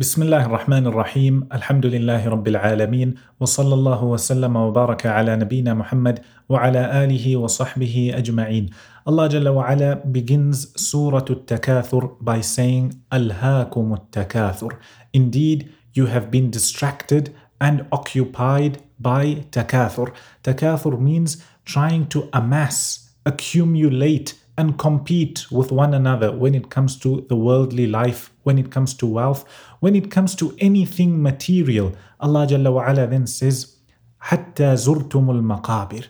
بسم الله الرحمن الرحيم الحمد لله رب العالمين وصلى الله وسلم وبارك على نبينا محمد وعلى آله وصحبه أجمعين Jalla wa ala begins Surah Al-Takathur by saying Alhaakum Al-Takathur Indeed, you have been distracted and occupied by takathur. Takathur means trying to amass, accumulate and compete with one another when it comes to the worldly life, when it comes to wealth, when it comes to anything material. Allah Jalla wa ala then says, حتى زرتم المقابر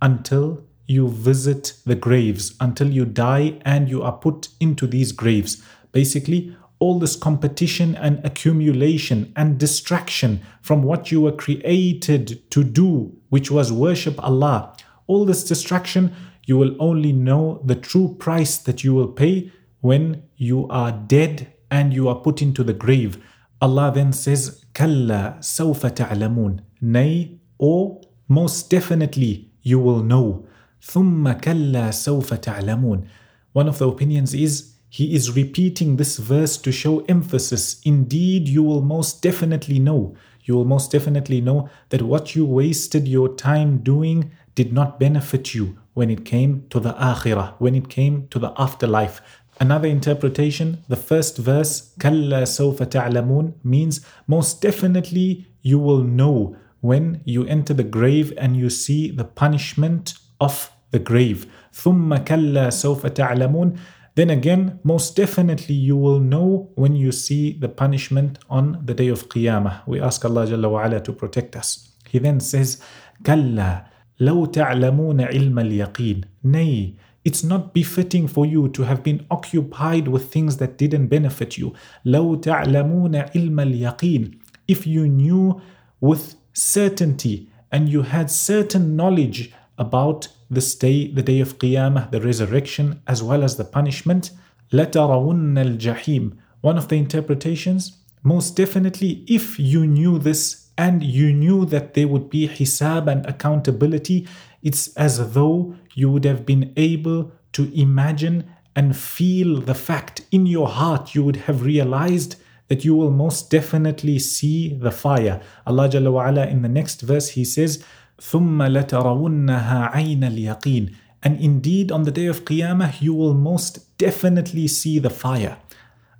until you visit the graves, until you die and you are put into these graves. Basically, all this competition and accumulation and distraction from what you were created to do, which was worship Allah, all this distraction you will only know the true price that you will pay when you are dead and you are put into the grave. Allah then says, Kalla sawfa ta'lamun. Nay, or most definitely you will know. Thumma kalla sawfa ta'lamun. One of the opinions is he is repeating this verse to show emphasis. Indeed, you will most definitely know. You will most definitely know that what you wasted your time doing did not benefit you when it came to the akhirah, when it came to the afterlife. Another interpretation, the first verse, كَلَّا سَوْفَ تَعْلَمُونَ means most definitely you will know when you enter the grave and you see the punishment of the grave. ثُمَّ كَلَّا سَوْفَ تَعْلَمُونَ then again, most definitely you will know when you see the punishment on the day of Qiyamah. We ask Allah Jalla wa ala to protect us. He then says, كَلَّا لو تعلمون علم اليقين Nay, it's not befitting for you to have been occupied with things that didn't benefit you. لو تعلمون علم اليقين If you knew with certainty and you had certain knowledge about this day, the day of Qiyamah, the resurrection, as well as the punishment, لترون الجحيم One of the interpretations, most definitely if you knew this and you knew that there would be hisab and accountability, it's as though you would have been able to imagine and feel the fact in your heart. You would have realized that you will most definitely see the fire. Allah Jalla wa ala, in the next verse, He says, ثُمَّ لَتَرَوُنَّهَا عَيْنَ الْيَقِينِ And indeed, on the day of Qiyamah, you will most definitely see the fire.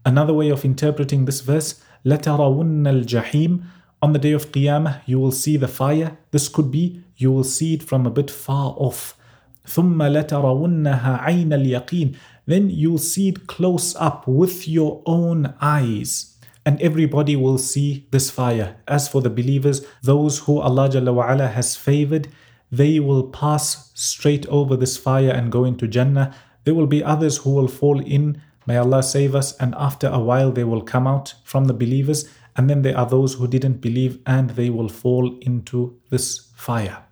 Another way of interpreting this verse, لَتَرَوُنَّ الْجَحِيمِ on the day of Qiyamah, you will see the fire. This could be you will see it from a bit far off. ثم لترونها عين اليقين Then you'll see it close up with your own eyes. And everybody will see this fire. As for the believers, those who Allah Jalla wa ala has favored, they will pass straight over this fire and go into Jannah. There will be others who will fall in. May Allah save us. And after a while, they will come out from the believers and then there are those who didn't believe and they will fall into this fire.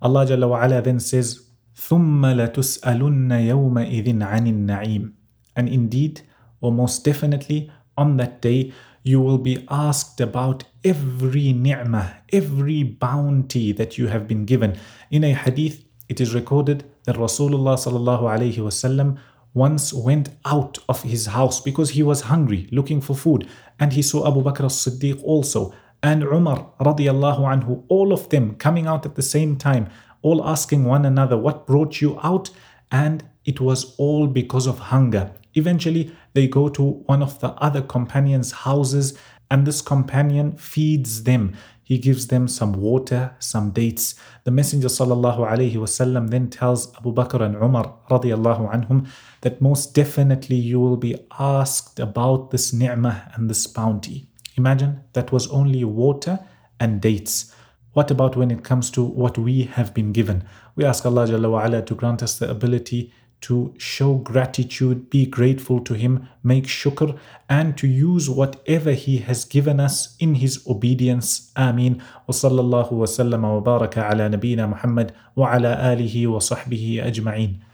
Allah Jalla wa ala then says, ثُمَّ لَتُسْأَلُنَّ يَوْمَئِذٍ عَنِ النَّعِيمِ And indeed, or most definitely, on that day, you will be asked about every ni'mah, every bounty that you have been given. In a hadith, it is recorded that Rasulullah sallallahu alayhi wasallam once went out of his house because he was hungry, looking for food, and he saw Abu Bakr as-Siddiq also, and Umar radiallahu anhu, all of them coming out at the same time, all asking one another, What brought you out? And it was all because of hunger. Eventually, they go to one of the other companions' houses, and this companion feeds them. He gives them some water, some dates. The Messenger wasallam then tells Abu Bakr and Umar anhum that most definitely you will be asked about this ni'mah and this bounty. Imagine that was only water and dates. What about when it comes to what we have been given? We ask Allah to grant us the ability to show gratitude, be grateful to Him, make shukr, and to use whatever He has given us in His obedience. Ameen. وصلى الله وسلم وبارك على نبينا محمد وعلى آله وصحبه أجمعين.